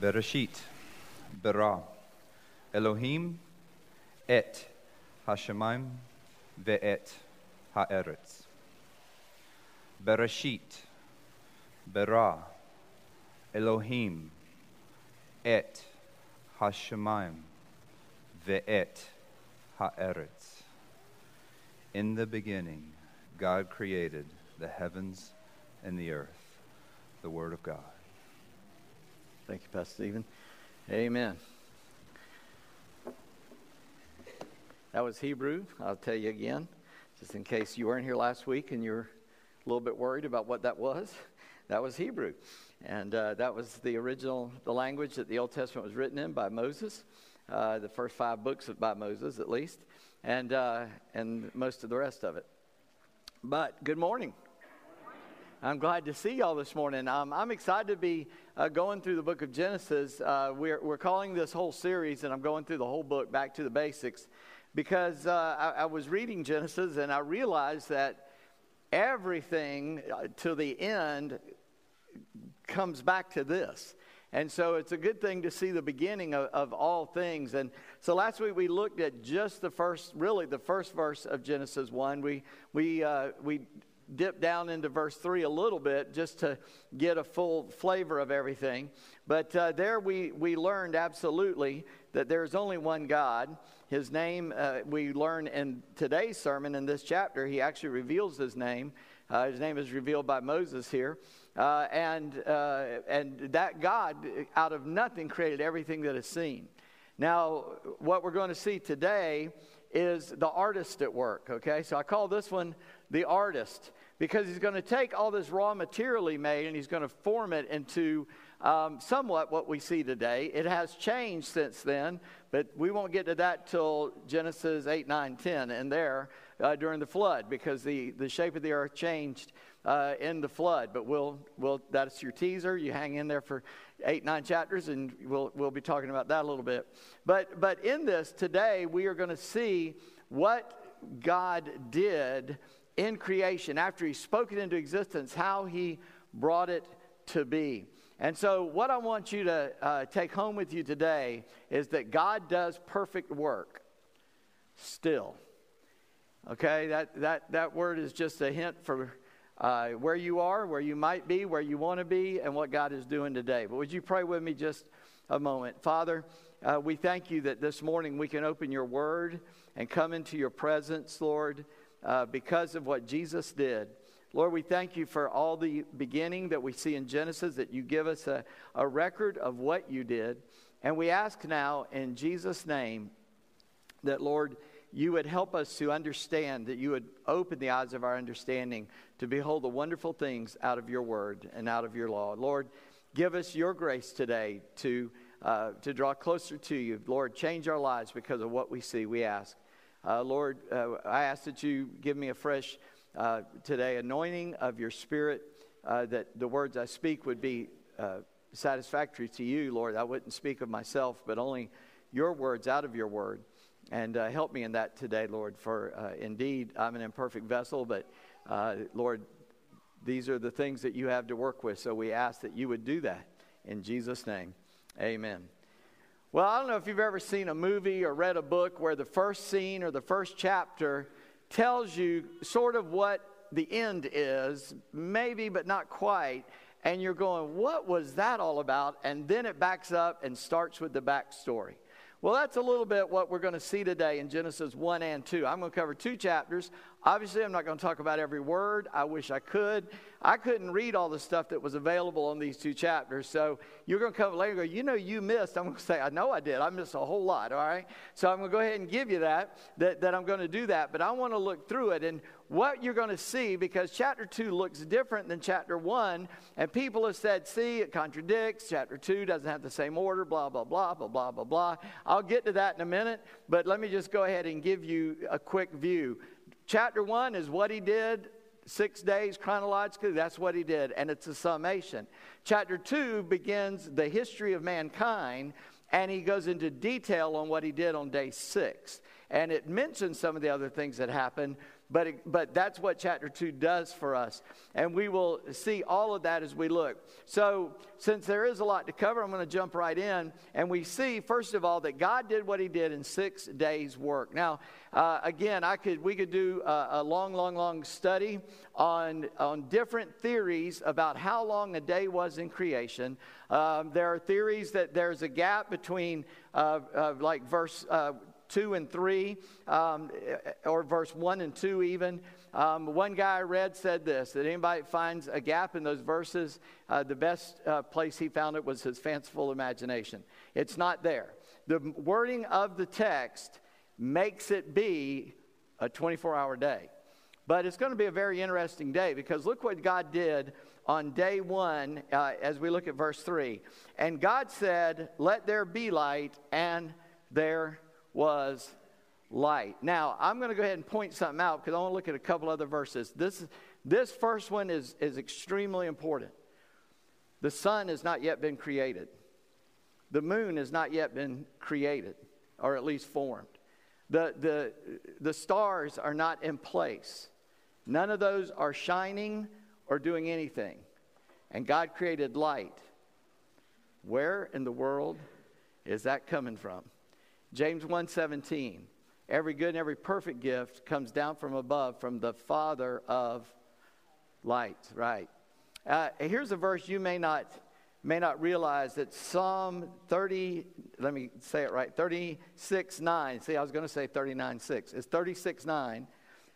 Bereshit, Bara, Elohim, et Hashemayim ve'et ha'eretz. Bereshit, Bara, Elohim, et Hashemayim ve'et ha'eretz. In the beginning, God created the heavens and the earth. The Word of God. Thank you, Pastor Stephen. Amen. That was Hebrew. I'll tell you again, just in case you weren't here last week and you're a little bit worried about what that was. That was Hebrew. And uh, that was the original, the language that the Old Testament was written in by Moses, uh, the first five books by Moses at least, and, uh, and most of the rest of it. But good morning. I'm glad to see y'all this morning. Um, I'm excited to be uh, going through the book of Genesis. Uh, we're, we're calling this whole series, and I'm going through the whole book back to the basics because uh, I, I, was reading Genesis and I realized that everything uh, to the end comes back to this. And so it's a good thing to see the beginning of, of all things. And so last week we looked at just the first, really the first verse of Genesis 1. We, we, uh, we dip down into verse 3 a little bit just to get a full flavor of everything. But uh, there we, we learned absolutely that there's only one God. His name, uh, we learn in today's sermon in this chapter, he actually reveals his name. Uh, his name is revealed by Moses here. Uh, and, uh, and that God, out of nothing, created everything that is seen. Now, what we're going to see today is the artist at work, okay? So I call this one the artist because he's going to take all this raw material he made and he's going to form it into um, somewhat what we see today. It has changed since then, but we won't get to that till Genesis 8, 9, 10, and there uh, during the flood because the, the shape of the earth changed uh, in the flood. But we'll, we'll, that's your teaser. You hang in there for eight, nine chapters, and we'll, we'll be talking about that a little bit. But, but in this, today, we are going to see what God did in creation, after he spoke it into existence, how he brought it to be. And so, what I want you to uh, take home with you today is that God does perfect work still. Okay, that, that, that word is just a hint for uh, where you are, where you might be, where you want to be, and what God is doing today. But would you pray with me just a moment? Father, uh, we thank you that this morning we can open your word and come into your presence, Lord uh, because of what Jesus did. Lord, we thank you for all the beginning that we see in Genesis, that you give us a, a record of what you did. And we ask now in Jesus' name that, Lord, you would help us to understand, that you would open the eyes of our understanding to behold the wonderful things out of your word and out of your law. Lord, give us your grace today to, uh, to draw closer to you. Lord, change our lives because of what we see, we ask. Uh, Lord, uh, I ask that you give me a fresh uh, today anointing of your spirit, uh, that the words I speak would be uh, satisfactory to you, Lord. I wouldn't speak of myself, but only your words out of your word. And uh, help me in that today, Lord, for indeed I'm an imperfect vessel, but Lord, these are the things that you have to work with. So we ask that you would do that. In Jesus' name, amen. Well, I don't know if you've ever seen a movie or read a book where the first scene or the first chapter tells you sort of what the end is, maybe, but not quite. And you're going, what was that all about? And then it backs up and starts with the backstory. Well, that's a little bit what we're going to see today in Genesis 1 and 2. I'm going to cover two chapters. Obviously, I'm not going to talk about every word. I wish I could. I couldn't read all the stuff that was available on these two chapters. So you're going to come later and go, you know, you missed. I'm going to say, I know I did. I missed a whole lot, all right? So I'm going to go ahead and give you that, that, that I'm going to do that. But I want to look through it. And what you're going to see, because chapter 2 looks different than chapter 1, and people have said, see, it contradicts. Chapter 2 doesn't have the same order, blah, blah, blah, blah, blah, blah, blah. I'll get to that in a minute, but let me just go ahead and give you a quick view. Chapter 1 is what he did six days chronologically, that's what he did, and it's a summation. Chapter 2 begins the history of mankind, and he goes into detail on what he did on day six. And it mentions some of the other things that happened, but, it, but that's what chapter 2 does for us. And we will see all of that as we look. So, since there is a lot to cover, I'm going to jump right in. And we see, first of all, that God did what he did in six days' work. Now, uh, again, I could, we could do a, a, long, long, long study on, on different theories about how long a day was in creation. Um, there are theories that there's a gap between, uh, uh, like, verse uh, 2 and 3, um, or verse 1 and 2 even. Um, one guy I read said this that anybody finds a gap in those verses, uh, the best uh, place he found it was his fanciful imagination. It's not there. The wording of the text makes it be a 24 hour day. But it's going to be a very interesting day because look what God did on day one uh, as we look at verse 3. And God said, Let there be light, and there was light. Now, I'm going to go ahead and point something out because I want to look at a couple other verses. This, this first one is, is extremely important. The sun has not yet been created, the moon has not yet been created, or at least formed. The, the, the stars are not in place. None of those are shining or doing anything. And God created light. Where in the world is that coming from? James 1:17. Every good and every perfect gift comes down from above from the Father of lights, right? Uh, here's a verse you may not may not realize that Psalm 30, let me say it right, 36 9. See, I was going to say 39 6. It's 36 9.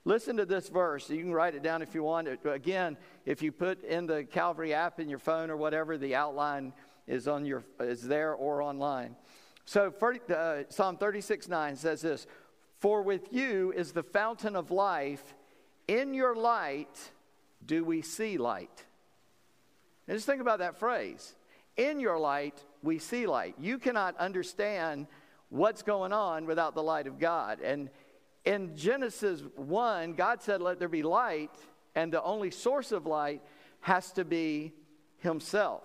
Listen to this verse. You can write it down if you want. Again, if you put in the Calvary app in your phone or whatever, the outline is on your is there or online. So uh, Psalm 36 9 says this For with you is the fountain of life, in your light do we see light. And just think about that phrase. In your light, we see light. You cannot understand what's going on without the light of God. And in Genesis 1, God said, Let there be light, and the only source of light has to be Himself.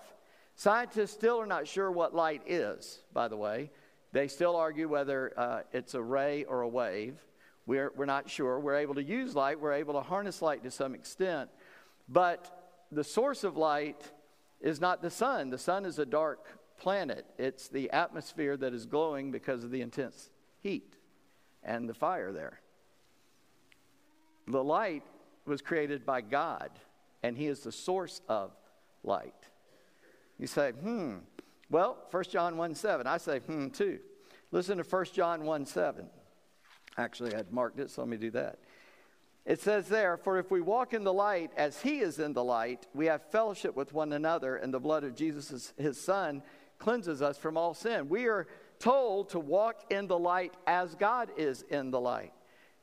Scientists still are not sure what light is, by the way. They still argue whether uh, it's a ray or a wave. We're, we're not sure. We're able to use light, we're able to harness light to some extent. But the source of light is not the sun. The sun is a dark planet, it's the atmosphere that is glowing because of the intense heat and the fire there. The light was created by God, and He is the source of light. You say, hmm, well, 1 John 1 7. I say, hmm, too. Listen to 1 John 1 7. Actually, I had marked it, so let me do that. It says there, For if we walk in the light as he is in the light, we have fellowship with one another, and the blood of Jesus, his son, cleanses us from all sin. We are told to walk in the light as God is in the light.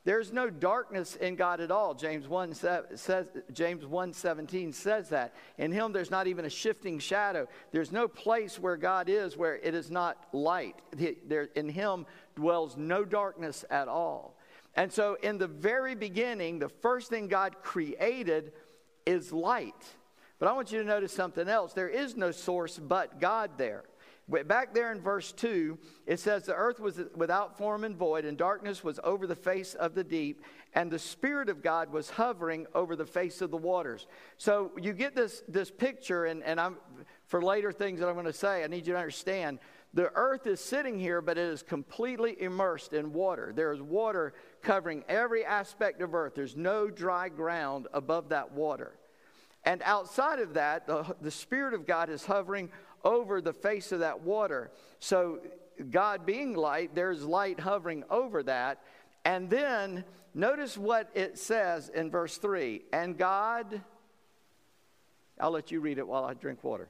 There's no darkness in God at all. James 1 says James 1:17 says that. In him there's not even a shifting shadow. There's no place where God is where it is not light. There, in him dwells no darkness at all. And so in the very beginning, the first thing God created is light. But I want you to notice something else. There is no source but God there. Back there in verse 2, it says, The earth was without form and void, and darkness was over the face of the deep, and the Spirit of God was hovering over the face of the waters. So you get this, this picture, and, and I'm, for later things that I'm going to say, I need you to understand the earth is sitting here, but it is completely immersed in water. There is water covering every aspect of earth, there's no dry ground above that water. And outside of that, the, the Spirit of God is hovering over the face of that water. So, God being light, there's light hovering over that. And then notice what it says in verse 3 And God, I'll let you read it while I drink water.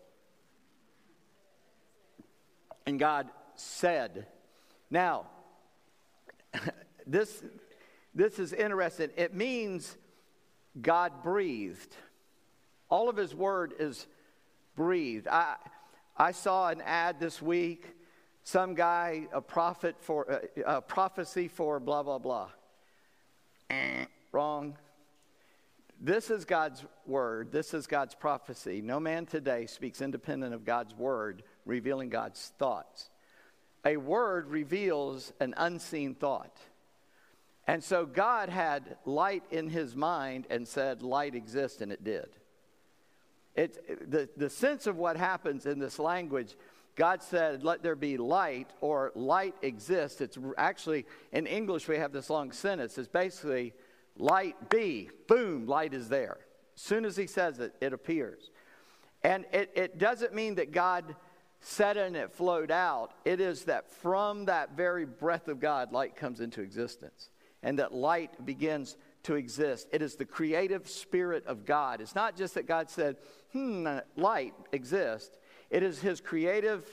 And God said, Now, this, this is interesting. It means God breathed. All of His word is breathed. I, I saw an ad this week, some guy, a prophet for uh, a prophecy for blah blah blah. Wrong. This is God's word. This is God's prophecy. No man today speaks independent of God's word, revealing God's thoughts. A word reveals an unseen thought. And so God had light in his mind and said, Light exists, and it did. It, the, the sense of what happens in this language, God said, Let there be light, or light exists. It's actually, in English, we have this long sentence. It's basically, Light be. Boom, light is there. As soon as he says it, it appears. And it, it doesn't mean that God said it and it flowed out. It is that from that very breath of God, light comes into existence and that light begins to exist. It is the creative spirit of God. It's not just that God said, hmm, light exists. It is his creative,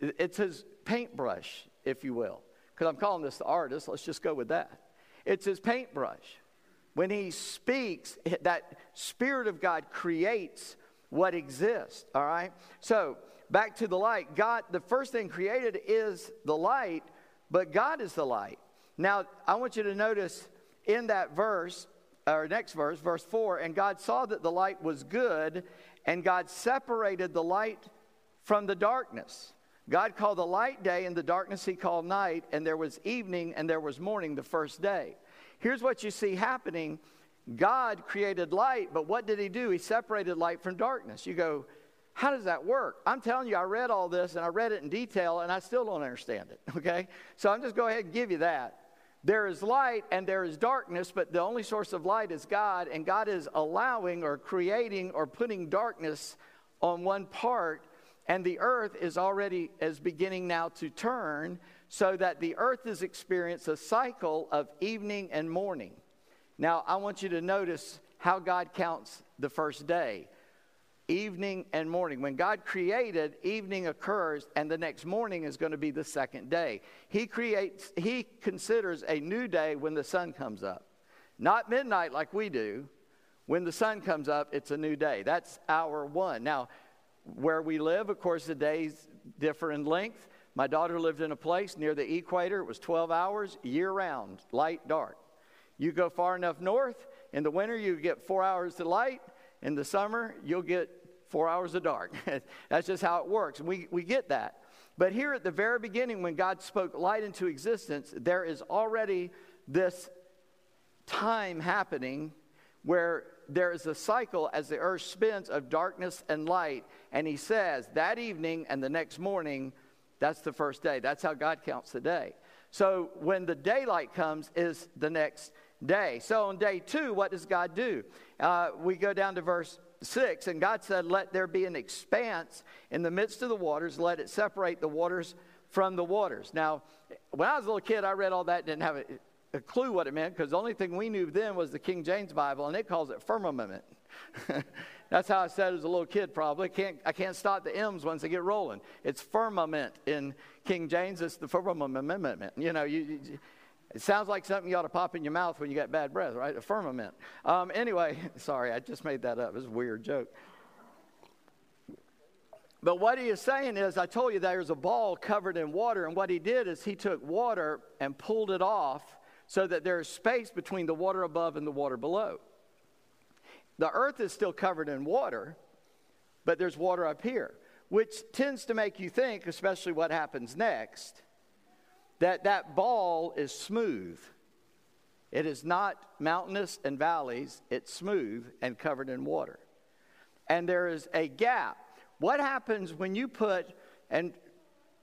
it's his paintbrush, if you will. Because I'm calling this the artist, let's just go with that. It's his paintbrush. When he speaks, that spirit of God creates what exists, all right? So, back to the light. God, the first thing created is the light, but God is the light. Now, I want you to notice in that verse, or next verse, verse 4, and God saw that the light was good, and God separated the light from the darkness. God called the light day, and the darkness he called night, and there was evening and there was morning the first day. Here's what you see happening God created light, but what did he do? He separated light from darkness. You go, how does that work? I'm telling you, I read all this and I read it in detail, and I still don't understand it, okay? So I'm just go ahead and give you that. There is light and there is darkness, but the only source of light is God, and God is allowing or creating or putting darkness on one part, and the earth is already is beginning now to turn, so that the earth is experiencing a cycle of evening and morning. Now, I want you to notice how God counts the first day evening and morning. When God created, evening occurs, and the next morning is going to be the second day. He creates, He considers a new day when the sun comes up. Not midnight like we do. When the sun comes up, it's a new day. That's hour one. Now, where we live, of course, the days differ in length. My daughter lived in a place near the equator. It was 12 hours year round, light, dark. You go far enough north, in the winter, you get four hours of light. In the summer, you'll get four hours of dark. That's just how it works. We, we get that. But here at the very beginning, when God spoke light into existence, there is already this time happening where there is a cycle as the earth spins of darkness and light. And he says that evening and the next morning, that's the first day. That's how God counts the day. So when the daylight comes, is the next day. So on day two, what does God do? Uh, we go down to verse 6, and God said, Let there be an expanse in the midst of the waters, let it separate the waters from the waters. Now, when I was a little kid, I read all that, didn't have a, a clue what it meant, because the only thing we knew then was the King James Bible, and it calls it firmament. That's how I said as a little kid, probably. Can't, I can't stop the M's once they get rolling. It's firmament in King James, it's the firmament. You know, you, you it sounds like something you ought to pop in your mouth when you got bad breath, right? A firmament. Um, anyway, sorry, I just made that up. It's a weird joke. But what he is saying is, I told you there's a ball covered in water, and what he did is he took water and pulled it off so that there's space between the water above and the water below. The earth is still covered in water, but there's water up here, which tends to make you think, especially what happens next that that ball is smooth. It is not mountainous and valleys, it's smooth and covered in water. And there is a gap. What happens when you put, and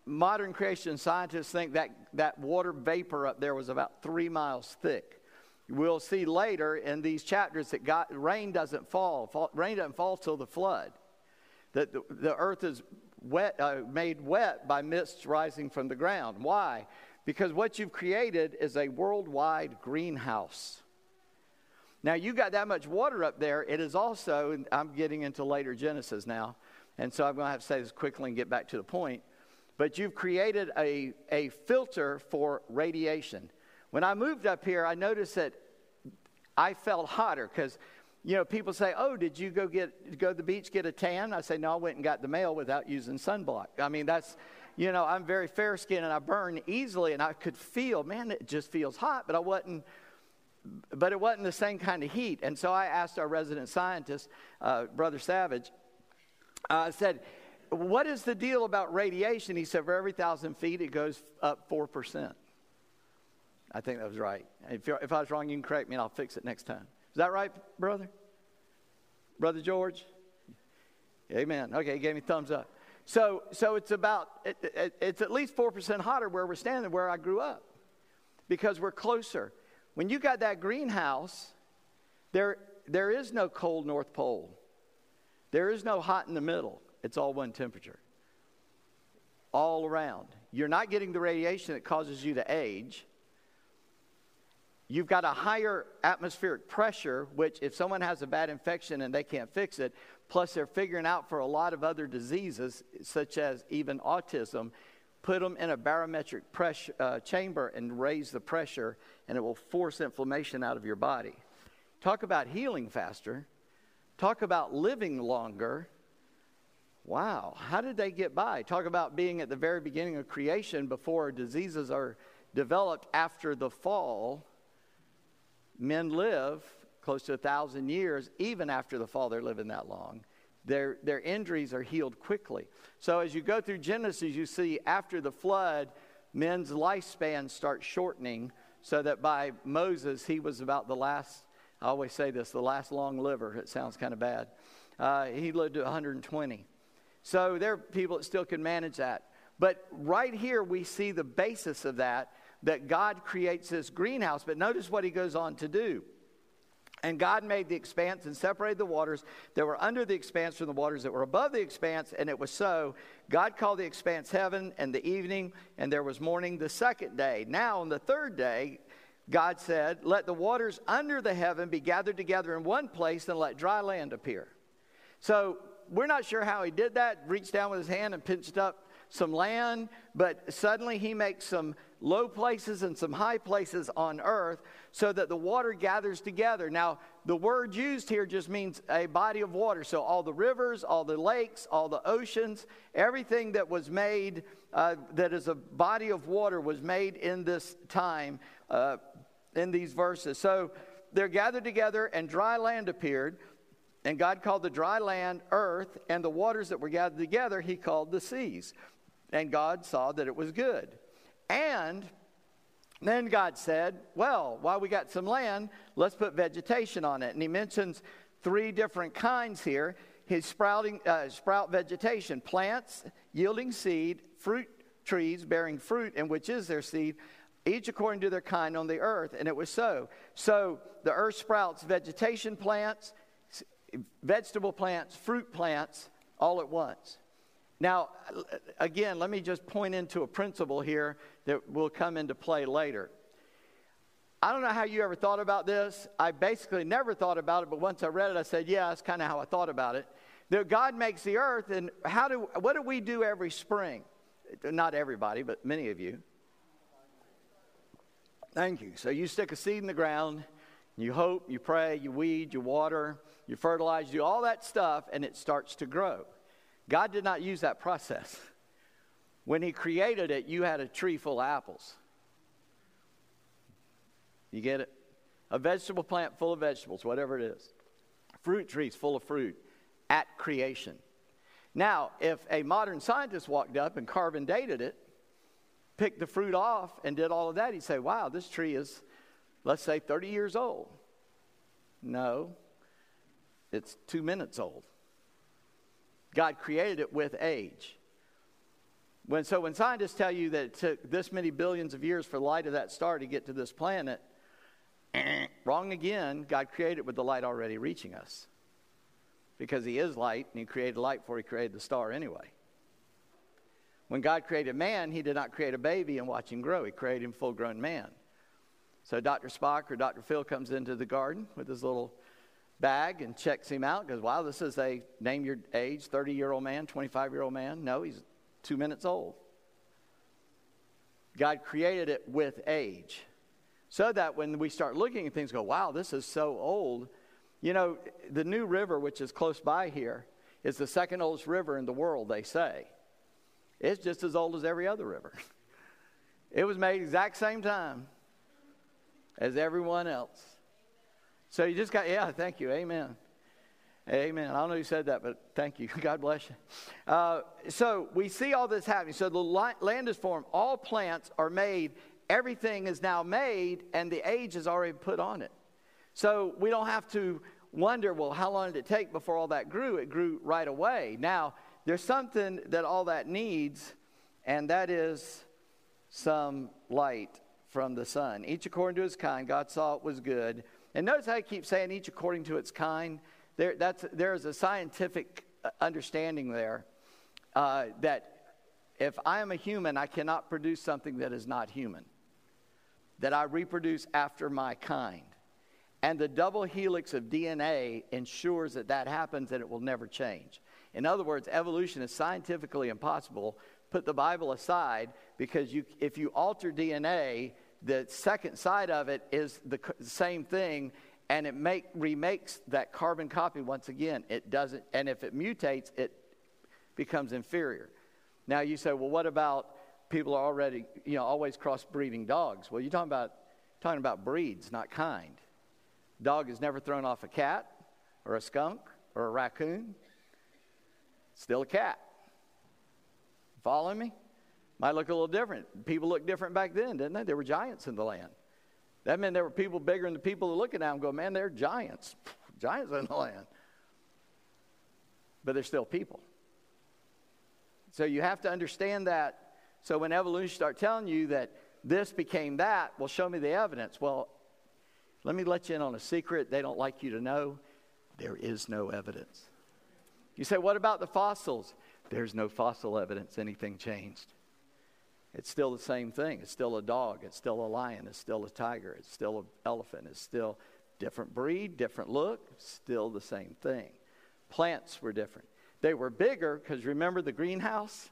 modern creation scientists think that that water vapor up there was about three miles thick. We'll see later in these chapters that God, rain doesn't fall, fall rain doesn't fall till the flood. That the, the earth is wet, uh, made wet by mists rising from the ground. Why? Because what you've created is a worldwide greenhouse. Now, you got that much water up there. It is also, I'm getting into later Genesis now, and so I'm going to have to say this quickly and get back to the point. But you've created a, a filter for radiation. When I moved up here, I noticed that I felt hotter because, you know, people say, "Oh, did you go get go to the beach get a tan?" I say, "No, I went and got the mail without using sunblock." I mean, that's you know, I'm very fair skinned and I burn easily, and I could feel, man, it just feels hot, but I wasn't. But it wasn't the same kind of heat. And so I asked our resident scientist, uh, Brother Savage, uh, I said, What is the deal about radiation? He said, For every thousand feet, it goes up 4%. I think that was right. If, if I was wrong, you can correct me and I'll fix it next time. Is that right, brother? Brother George? Amen. Okay, he gave me thumbs up. So, so it's about, it, it, it's at least 4% hotter where we're standing, where I grew up, because we're closer. When you got that greenhouse, there, there is no cold North Pole. There is no hot in the middle. It's all one temperature. All around. You're not getting the radiation that causes you to age. You've got a higher atmospheric pressure, which, if someone has a bad infection and they can't fix it, plus they're figuring out for a lot of other diseases, such as even autism, put them in a barometric pressure, uh, chamber and raise the pressure, and it will force inflammation out of your body. Talk about healing faster. Talk about living longer. Wow, how did they get by? Talk about being at the very beginning of creation before diseases are developed after the fall men live close to a thousand years, even after the fall, they're living that long. Their, their injuries are healed quickly. So as you go through Genesis, you see after the flood, men's lifespan starts shortening, so that by Moses, he was about the last, I always say this, the last long liver. It sounds kind of bad. Uh, he lived to 120. So there are people that still can manage that. But right here, we see the basis of that that God creates this greenhouse. But notice what he goes on to do. And God made the expanse and separated the waters that were under the expanse from the waters that were above the expanse, and it was so. God called the expanse heaven and the evening, and there was morning the second day. Now, on the third day, God said, Let the waters under the heaven be gathered together in one place, and let dry land appear. So, we're not sure how he did that, reached down with his hand and pinched up some land, but suddenly he makes some low places and some high places on earth so that the water gathers together. Now, the word used here just means a body of water. So, all the rivers, all the lakes, all the oceans, everything that was made uh, that is a body of water was made in this time uh, in these verses. So, they're gathered together, and dry land appeared. And God called the dry land earth, and the waters that were gathered together, he called the seas. And God saw that it was good. And then God said, Well, while we got some land, let's put vegetation on it. And he mentions three different kinds here his sprouting, uh, sprout vegetation plants yielding seed, fruit trees bearing fruit, and which is their seed, each according to their kind on the earth. And it was so. So the earth sprouts vegetation plants, vegetable plants, fruit plants all at once. Now, again, let me just point into a principle here that will come into play later. I don't know how you ever thought about this. I basically never thought about it, but once I read it, I said, yeah, that's kind of how I thought about it. That God makes the earth, and how do, what do we do every spring? Not everybody, but many of you. Thank you. So you stick a seed in the ground, you hope, you pray, you weed, you water, you fertilize, you do all that stuff, and it starts to grow. God did not use that process. When He created it, you had a tree full of apples. You get it? A vegetable plant full of vegetables, whatever it is. Fruit trees full of fruit at creation. Now, if a modern scientist walked up and carbon dated it, picked the fruit off, and did all of that, he'd say, wow, this tree is, let's say, 30 years old. No, it's two minutes old. God created it with age. When, so when scientists tell you that it took this many billions of years for the light of that star to get to this planet, wrong again. God created it with the light already reaching us. Because he is light, and he created light before he created the star anyway. When God created man, he did not create a baby and watch him grow. He created him full grown man. So Dr. Spock or Dr. Phil comes into the garden with his little bag and checks him out. Goes, wow, this is a name your age, 30 year old man, 25 year old man. No, he's two minutes old. God created it with age. So that when we start looking at things, go, wow, this is so old. You know, the New River, which is close by here, is the second oldest river in the world, they say. It's just as old as every other river. it was made exact same time as everyone else. So you just got, yeah, thank you. Amen. Amen. I don't know who said that, but thank you. God bless you. Uh, so we see all this happening. So the land is formed. All plants are made everything is now made and the age is already put on it. So we don't have to wonder, well, how long did it take before all that grew? It grew right away. Now, there's something that all that needs, and that is some light from the sun. Each according to his kind, God saw it was good. And notice how I keep saying each according to its kind. There, that's, there's a scientific uh, understanding there uh, that if I am a human, I cannot produce something that is not human, that I reproduce after my kind. And the double helix of DNA ensures that that happens and it will never change. In other words, evolution is scientifically impossible. Put the Bible aside because you, if you alter DNA, the second side of it is the same thing and it make, remakes that carbon copy once again. It doesn't, and if it mutates, it becomes inferior. Now you say, well, what about people are already, you know, always crossbreeding dogs? Well, you're talking about talking about breeds, not kind. Dog has never thrown off a cat or a skunk or a raccoon. Still a cat. Follow me? Might look a little different. People looked different back then, didn't they? There were giants in the land. That meant there were people bigger than the people who look at them and go, man, they're giants. giants in the land. But they're still people. So you have to understand that. So when evolution start telling you that this became that, well, show me the evidence. Well, let me let you in on a secret they don't like you to know. There is no evidence. You say, what about the fossils? There's no fossil evidence anything changed. It's still the same thing. It's still a dog. It's still a lion. It's still a tiger. It's still an elephant. It's still different breed, different look, still the same thing. Plants were different. They were bigger because remember the greenhouse?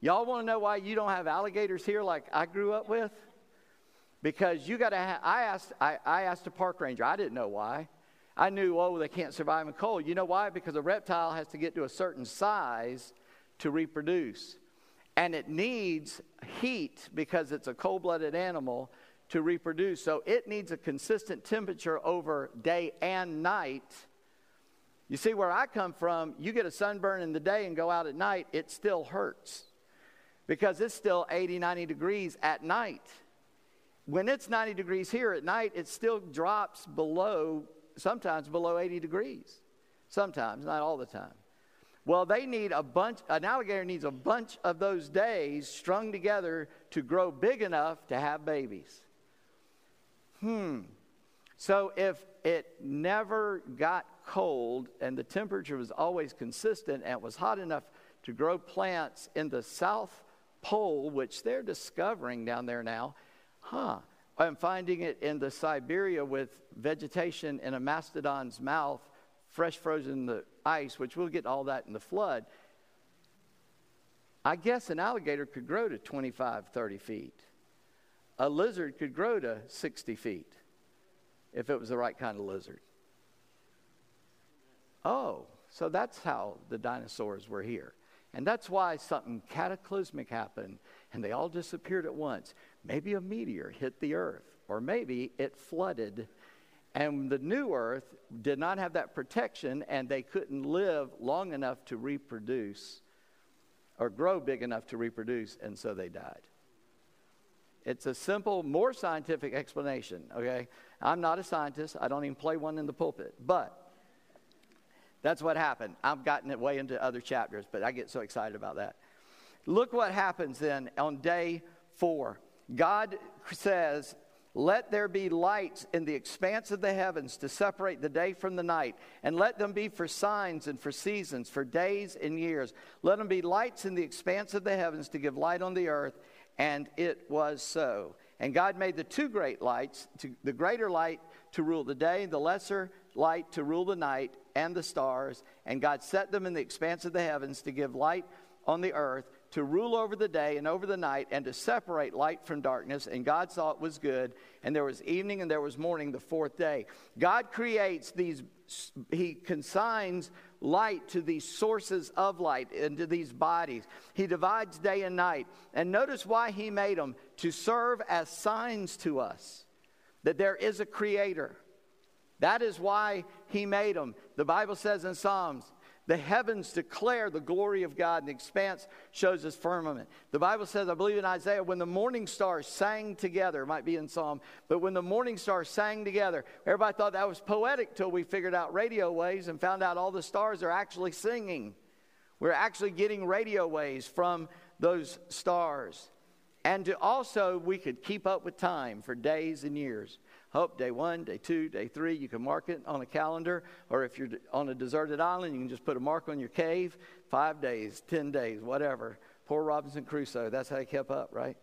Y'all want to know why you don't have alligators here like I grew up with? Because you got to. Ha- I asked. I, I asked a park ranger. I didn't know why. I knew, oh, they can't survive in cold. You know why? Because a reptile has to get to a certain size to reproduce. And it needs heat because it's a cold blooded animal to reproduce. So it needs a consistent temperature over day and night. You see, where I come from, you get a sunburn in the day and go out at night, it still hurts because it's still 80, 90 degrees at night. When it's 90 degrees here at night, it still drops below, sometimes below 80 degrees. Sometimes, not all the time. Well, they need a bunch, an alligator needs a bunch of those days strung together to grow big enough to have babies. Hmm. So if it never got cold and the temperature was always consistent and it was hot enough to grow plants in the South Pole, which they're discovering down there now, huh? I'm finding it in the Siberia with vegetation in a mastodon's mouth, fresh frozen the ice, which we'll get all that in the flood. I guess an alligator could grow to 25, 30 feet. A lizard could grow to 60 feet if it was the right kind of lizard. Oh, so that's how the dinosaurs were here. And that's why something cataclysmic happened and they all disappeared at once. Maybe a meteor hit the earth, or maybe it flooded and the new earth did not have that protection, and they couldn't live long enough to reproduce or grow big enough to reproduce, and so they died. It's a simple, more scientific explanation, okay? I'm not a scientist, I don't even play one in the pulpit, but that's what happened. I've gotten it way into other chapters, but I get so excited about that. Look what happens then on day four. God says, let there be lights in the expanse of the heavens to separate the day from the night, and let them be for signs and for seasons, for days and years. Let them be lights in the expanse of the heavens to give light on the earth. And it was so. And God made the two great lights, to, the greater light to rule the day, and the lesser light to rule the night, and the stars. And God set them in the expanse of the heavens to give light on the earth to rule over the day and over the night and to separate light from darkness. And God saw it was good. And there was evening and there was morning the fourth day. God creates these, He consigns light to these sources of light into these bodies. He divides day and night. And notice why He made them to serve as signs to us that there is a creator. That is why He made them. The Bible says in Psalms, The heavens declare the glory of God, and the expanse shows his firmament. The Bible says, I believe in Isaiah, when the morning stars sang together, it might be in Psalm, but when the morning stars sang together, everybody thought that was poetic till we figured out radio waves and found out all the stars are actually singing. We're actually getting radio waves from those stars. And to also, we could keep up with time for days and years. Hope day one, day two, day three. You can mark it on a calendar, or if you're on a deserted island, you can just put a mark on your cave. Five days, ten days, whatever. Poor Robinson Crusoe. That's how he kept up, right?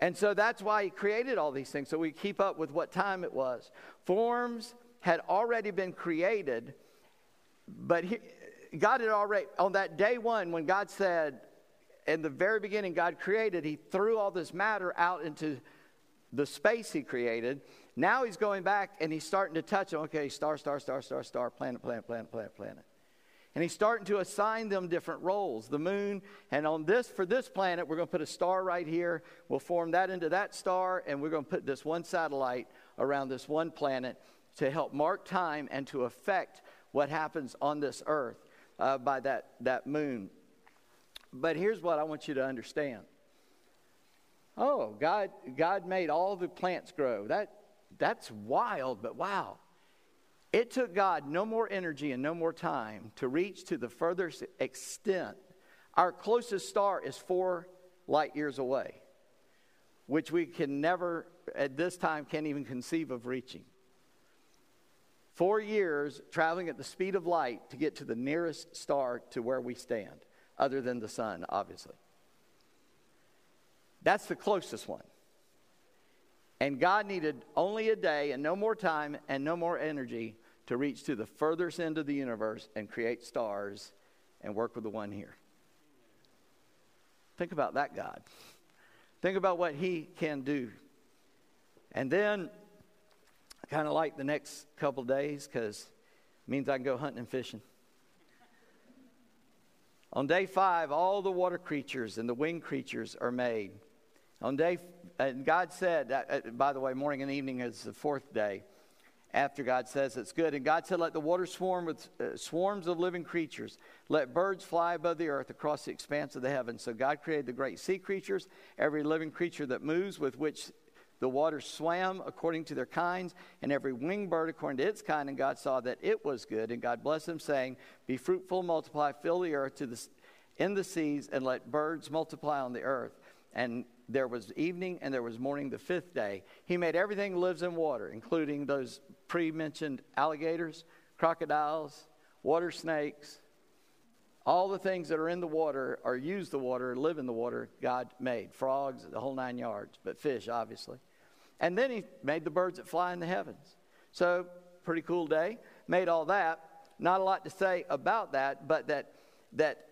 And so that's why he created all these things, so we keep up with what time it was. Forms had already been created, but he, God had already, on that day one, when God said, in the very beginning, God created, he threw all this matter out into the space he created. Now he's going back and he's starting to touch them. Okay, star, star, star, star, star, planet, planet, planet, planet, planet. And he's starting to assign them different roles. The moon, and on this, for this planet, we're going to put a star right here. We'll form that into that star, and we're going to put this one satellite around this one planet to help mark time and to affect what happens on this earth uh, by that, that moon. But here's what I want you to understand Oh, God, God made all the plants grow. That, that's wild, but wow. It took God no more energy and no more time to reach to the furthest extent. Our closest star is four light years away, which we can never, at this time, can't even conceive of reaching. Four years traveling at the speed of light to get to the nearest star to where we stand, other than the sun, obviously. That's the closest one. And God needed only a day and no more time and no more energy to reach to the furthest end of the universe and create stars and work with the one here. Think about that God. Think about what He can do. And then, I kind of like the next couple days because it means I can go hunting and fishing. On day five, all the water creatures and the winged creatures are made. On day, and God said, uh, by the way, morning and evening is the fourth day after God says it's good. And God said, Let the water swarm with uh, swarms of living creatures. Let birds fly above the earth across the expanse of the heavens. So God created the great sea creatures, every living creature that moves, with which the waters swam according to their kinds, and every winged bird according to its kind. And God saw that it was good. And God blessed them, saying, Be fruitful, multiply, fill the earth to the, in the seas, and let birds multiply on the earth. And there was evening and there was morning the fifth day. He made everything lives in water, including those pre mentioned alligators, crocodiles, water snakes. All the things that are in the water or use the water, live in the water, God made. Frogs, the whole nine yards, but fish, obviously. And then he made the birds that fly in the heavens. So, pretty cool day. Made all that. Not a lot to say about that, but that, that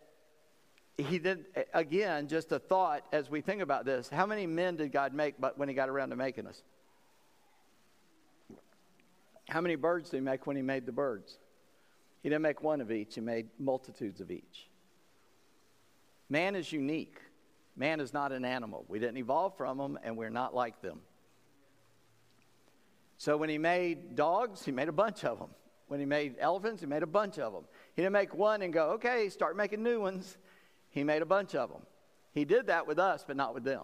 he did again just a thought as we think about this. How many men did god make but when he got around to making us? How many birds did he make when he made the birds? He didn't make one of each. He made multitudes of each. Man is unique. Man is not an animal. We didn't evolve from them and we're not like them. So when he made dogs he made a bunch of them. When he made elephants he made a bunch of them. He didn't make one and go okay start making new ones he made a bunch of them. He did that with us, but not with them.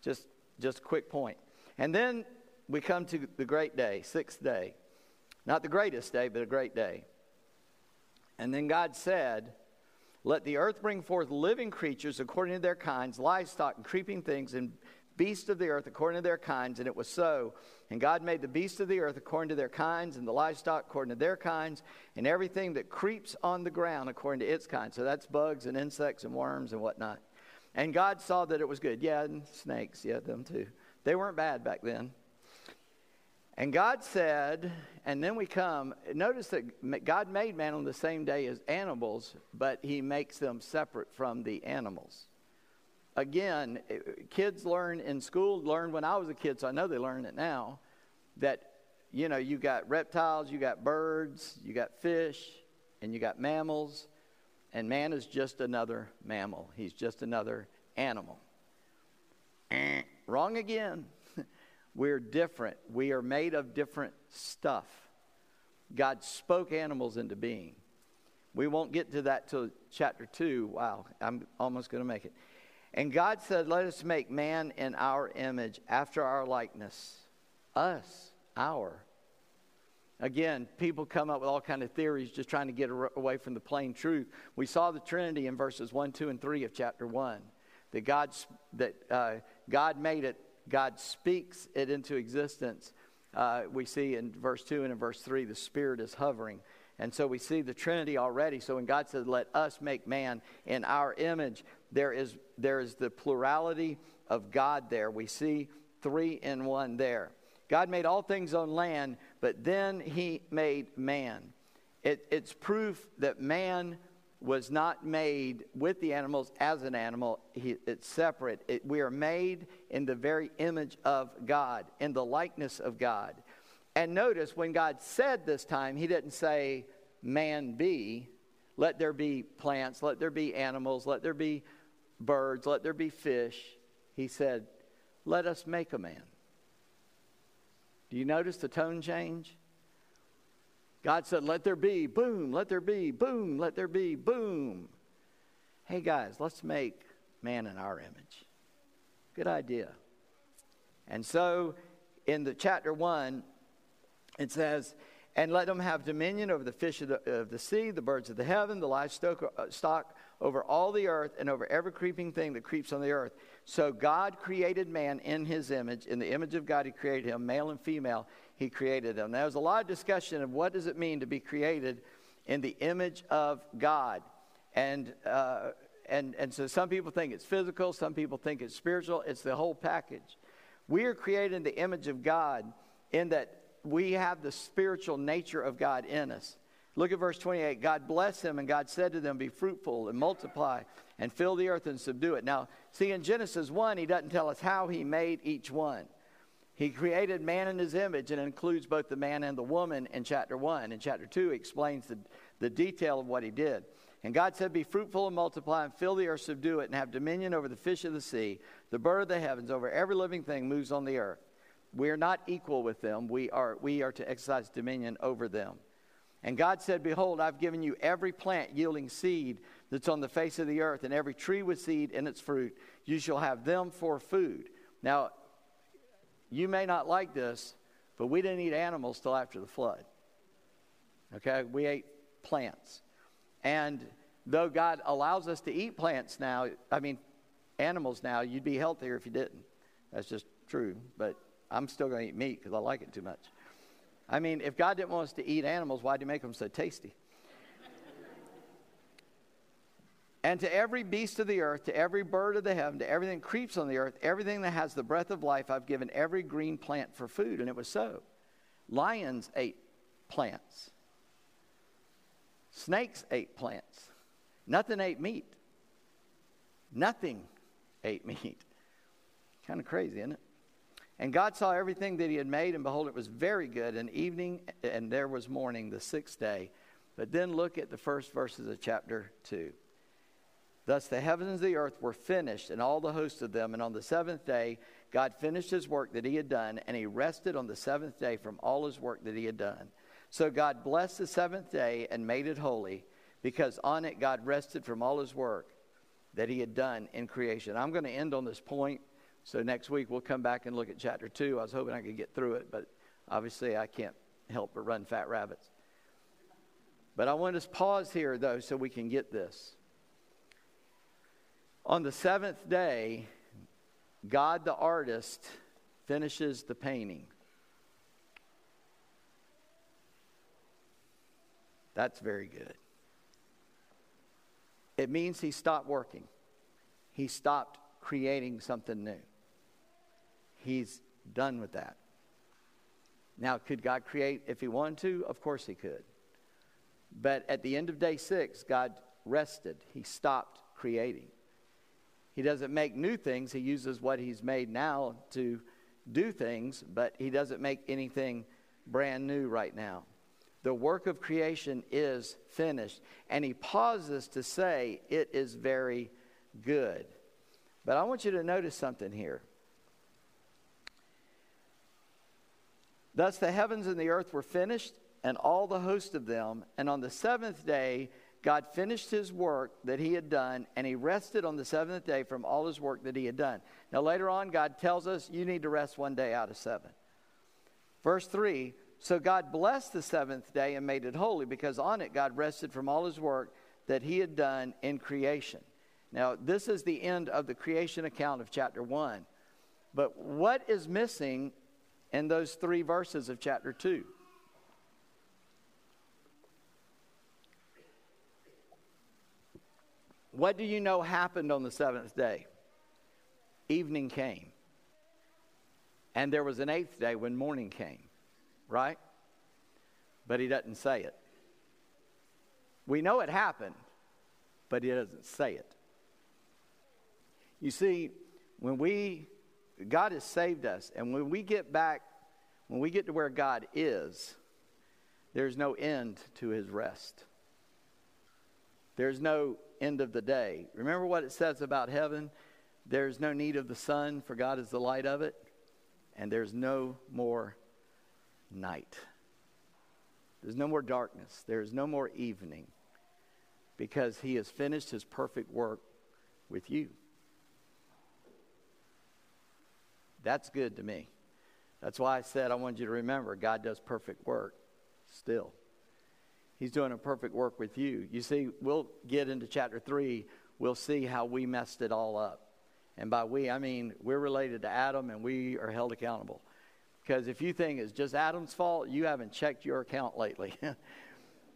Just, just a quick point. And then we come to the great day, sixth day. Not the greatest day, but a great day. And then God said, Let the earth bring forth living creatures according to their kinds, livestock and creeping things, and beasts of the earth according to their kinds. And it was so. And God made the beasts of the earth according to their kinds, and the livestock according to their kinds, and everything that creeps on the ground according to its kind. So that's bugs and insects and worms and whatnot. And God saw that it was good. Yeah, and snakes, yeah, them too. They weren't bad back then. And God said, and then we come, notice that God made man on the same day as animals, but he makes them separate from the animals again, eh, kids learn in school, learn when I was a kid, so I know they learn it now, that, you know, you got reptiles, you got birds, you got fish, and you got mammals, and man is just another mammal. He's just another animal. Wrong again. We're different. We are made of different stuff. God spoke animals into being. We won't get to that till chapter 2. Wow, I'm almost going to make it. And God said, Let us make man in our image, after our likeness. Us, our. Again, people come up with all kind of theories just trying to get away from the plain truth. We saw the Trinity in verses 1, 2, and 3 of chapter 1. That God's, that, uh, God made it, God speaks it into existence. Uh, we see in verse 2 and in verse 3, the Spirit is hovering. And so we see the Trinity already. So when God says, Let us make man in our image, there is, there is the plurality of God there. We see three in one there. God made all things on land, but then he made man. It, it's proof that man was not made with the animals as an animal. He, it's separate. It, we are made in the very image of God, in the likeness of God. And notice when God said this time, he didn't say, man be. Let there be plants, let there be animals, let there be birds, let there be fish. He said, Let us make a man. Do you notice the tone change? God said, Let there be, boom, let there be, boom, let there be, boom. Hey guys, let's make man in our image. Good idea. And so in the chapter 1, it says, and let them have dominion over the fish of the, of the sea, the birds of the heaven, the livestock uh, over all the earth, and over every creeping thing that creeps on the earth. So God created man in his image. In the image of God, he created him, male and female, he created them. Now, there's a lot of discussion of what does it mean to be created in the image of God. And, uh, and, and so some people think it's physical, some people think it's spiritual. It's the whole package. We are created in the image of God in that we have the spiritual nature of God in us. Look at verse 28. God blessed them, and God said to them, Be fruitful and multiply and fill the earth and subdue it. Now, see, in Genesis 1, he doesn't tell us how he made each one. He created man in his image and includes both the man and the woman in chapter 1. In chapter 2, he explains the, the detail of what he did. And God said, Be fruitful and multiply and fill the earth, subdue it, and have dominion over the fish of the sea, the bird of the heavens, over every living thing moves on the earth. We are not equal with them. We are, we are to exercise dominion over them. And God said, Behold, I've given you every plant yielding seed that's on the face of the earth, and every tree with seed in its fruit. You shall have them for food. Now, you may not like this, but we didn't eat animals till after the flood. Okay? We ate plants. And though God allows us to eat plants now, I mean, animals now, you'd be healthier if you didn't. That's just true. But I'm still going to eat meat because I like it too much. I mean, if God didn't want us to eat animals, why did He make them so tasty? and to every beast of the earth, to every bird of the heaven, to everything that creeps on the earth, everything that has the breath of life, I've given every green plant for food. And it was so. Lions ate plants, snakes ate plants. Nothing ate meat. Nothing ate meat. Kind of crazy, isn't it? And God saw everything that he had made, and behold, it was very good. And evening, and there was morning, the sixth day. But then look at the first verses of chapter 2. Thus the heavens and the earth were finished, and all the host of them. And on the seventh day, God finished his work that he had done, and he rested on the seventh day from all his work that he had done. So God blessed the seventh day and made it holy, because on it God rested from all his work that he had done in creation. I'm going to end on this point so next week we'll come back and look at chapter 2. I was hoping I could get through it, but obviously I can't help but run fat rabbits. But I want to pause here, though, so we can get this. On the seventh day, God the artist finishes the painting. That's very good. It means he stopped working, he stopped creating something new. He's done with that. Now, could God create if He wanted to? Of course He could. But at the end of day six, God rested. He stopped creating. He doesn't make new things, He uses what He's made now to do things, but He doesn't make anything brand new right now. The work of creation is finished. And He pauses to say, It is very good. But I want you to notice something here. Thus the heavens and the earth were finished, and all the host of them. And on the seventh day, God finished his work that he had done, and he rested on the seventh day from all his work that he had done. Now, later on, God tells us you need to rest one day out of seven. Verse 3 So God blessed the seventh day and made it holy, because on it God rested from all his work that he had done in creation. Now, this is the end of the creation account of chapter 1. But what is missing in those three verses of chapter 2? What do you know happened on the seventh day? Evening came. And there was an eighth day when morning came, right? But he doesn't say it. We know it happened, but he doesn't say it. You see, when we, God has saved us, and when we get back, when we get to where God is, there's no end to his rest. There's no end of the day. Remember what it says about heaven? There's no need of the sun, for God is the light of it, and there's no more night. There's no more darkness. There's no more evening because he has finished his perfect work with you. That's good to me. That's why I said I want you to remember God does perfect work still. He's doing a perfect work with you. You see, we'll get into chapter 3, we'll see how we messed it all up. And by we, I mean we're related to Adam and we are held accountable. Because if you think it's just Adam's fault, you haven't checked your account lately. it's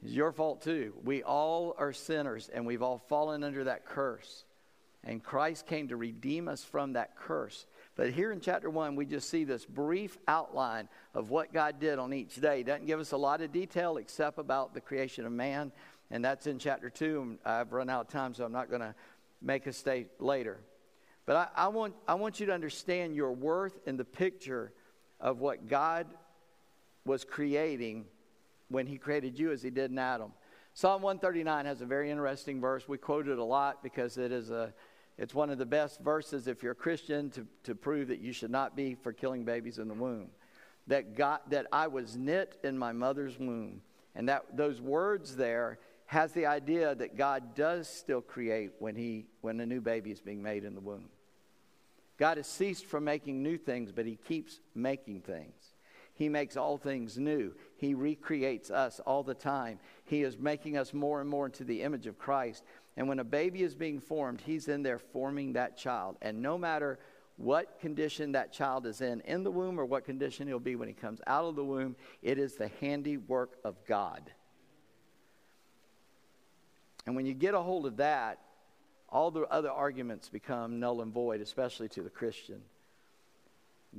your fault too. We all are sinners and we've all fallen under that curse. And Christ came to redeem us from that curse. But here in chapter 1, we just see this brief outline of what God did on each day. Doesn't give us a lot of detail except about the creation of man. And that's in chapter 2. I've run out of time, so I'm not going to make a stay later. But I, I, want, I want you to understand your worth in the picture of what God was creating when He created you as He did in Adam. Psalm 139 has a very interesting verse. We quote it a lot because it is a, it's one of the best verses if you're a Christian to, to prove that you should not be for killing babies in the womb. That God, that I was knit in my mother's womb. And that those words there has the idea that God does still create when he when a new baby is being made in the womb. God has ceased from making new things, but he keeps making things. He makes all things new. He recreates us all the time. He is making us more and more into the image of Christ. And when a baby is being formed, He's in there forming that child. And no matter what condition that child is in in the womb or what condition he'll be when he comes out of the womb, it is the handiwork of God. And when you get a hold of that, all the other arguments become null and void, especially to the Christian.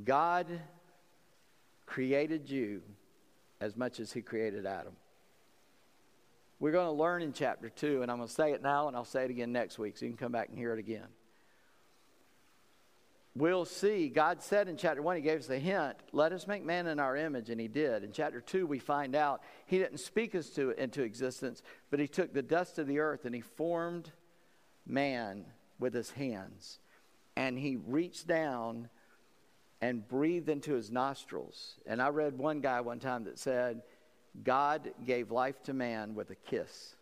God created you as much as he created Adam. We're going to learn in chapter 2, and I'm going to say it now and I'll say it again next week so you can come back and hear it again. We'll see, God said in chapter 1, He gave us a hint, let us make man in our image, and He did. In chapter 2, we find out He didn't speak us to, into existence, but He took the dust of the earth and He formed man with His hands. And He reached down and breathed into his nostrils. And I read one guy one time that said, God gave life to man with a kiss.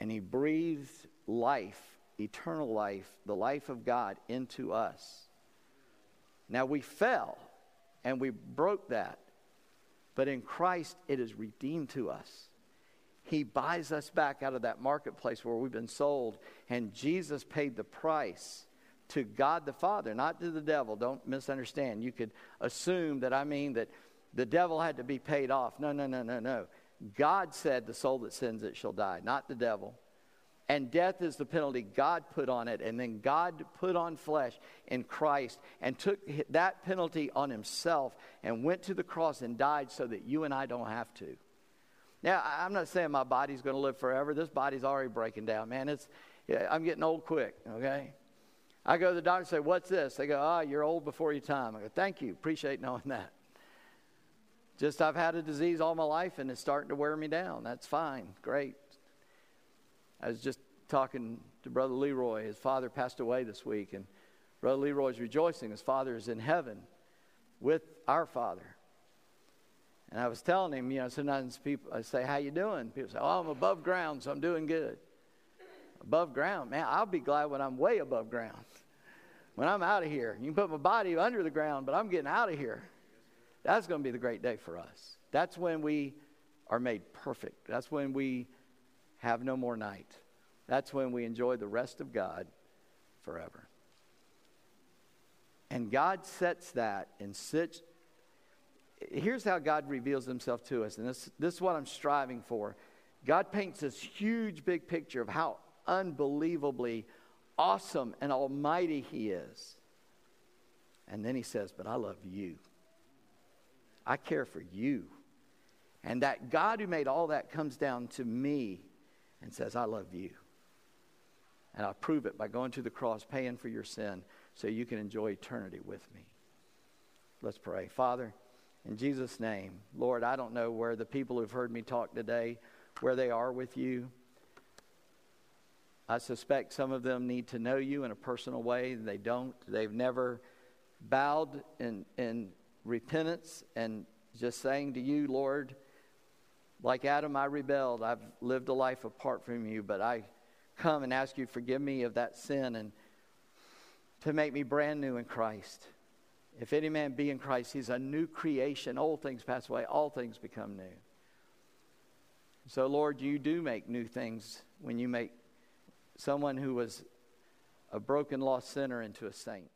And he breathed life, eternal life, the life of God into us. Now we fell and we broke that. But in Christ, it is redeemed to us. He buys us back out of that marketplace where we've been sold, and Jesus paid the price to God the Father, not to the devil. Don't misunderstand. You could assume that I mean that the devil had to be paid off. No, no, no, no, no. God said, The soul that sins it shall die, not the devil. And death is the penalty God put on it. And then God put on flesh in Christ and took that penalty on himself and went to the cross and died so that you and I don't have to. Now, I'm not saying my body's going to live forever. This body's already breaking down, man. It's, I'm getting old quick, okay? I go to the doctor and say, What's this? They go, Ah, oh, you're old before your time. I go, Thank you. Appreciate knowing that. Just I've had a disease all my life and it's starting to wear me down. That's fine. Great. I was just talking to Brother Leroy. His father passed away this week, and Brother Leroy's rejoicing. His father is in heaven with our Father. And I was telling him, you know, sometimes people I say, "How you doing?" People say, "Oh, I'm above ground, so I'm doing good." Above ground, man. I'll be glad when I'm way above ground. When I'm out of here, you can put my body under the ground, but I'm getting out of here. That's going to be the great day for us. That's when we are made perfect. That's when we have no more night. That's when we enjoy the rest of God forever. And God sets that in such. Here's how God reveals himself to us, and this, this is what I'm striving for. God paints this huge, big picture of how unbelievably awesome and almighty he is. And then he says, But I love you. I care for you. And that God who made all that comes down to me and says, I love you. And I'll prove it by going to the cross, paying for your sin, so you can enjoy eternity with me. Let's pray. Father, in Jesus' name, Lord, I don't know where the people who've heard me talk today, where they are with you. I suspect some of them need to know you in a personal way. They don't. They've never bowed in, in repentance and just saying to you, Lord, like Adam, I rebelled. I've lived a life apart from you, but I come and ask you to forgive me of that sin and to make me brand new in Christ. If any man be in Christ, he's a new creation. Old things pass away, all things become new. So, Lord, you do make new things when you make someone who was a broken, lost sinner into a saint.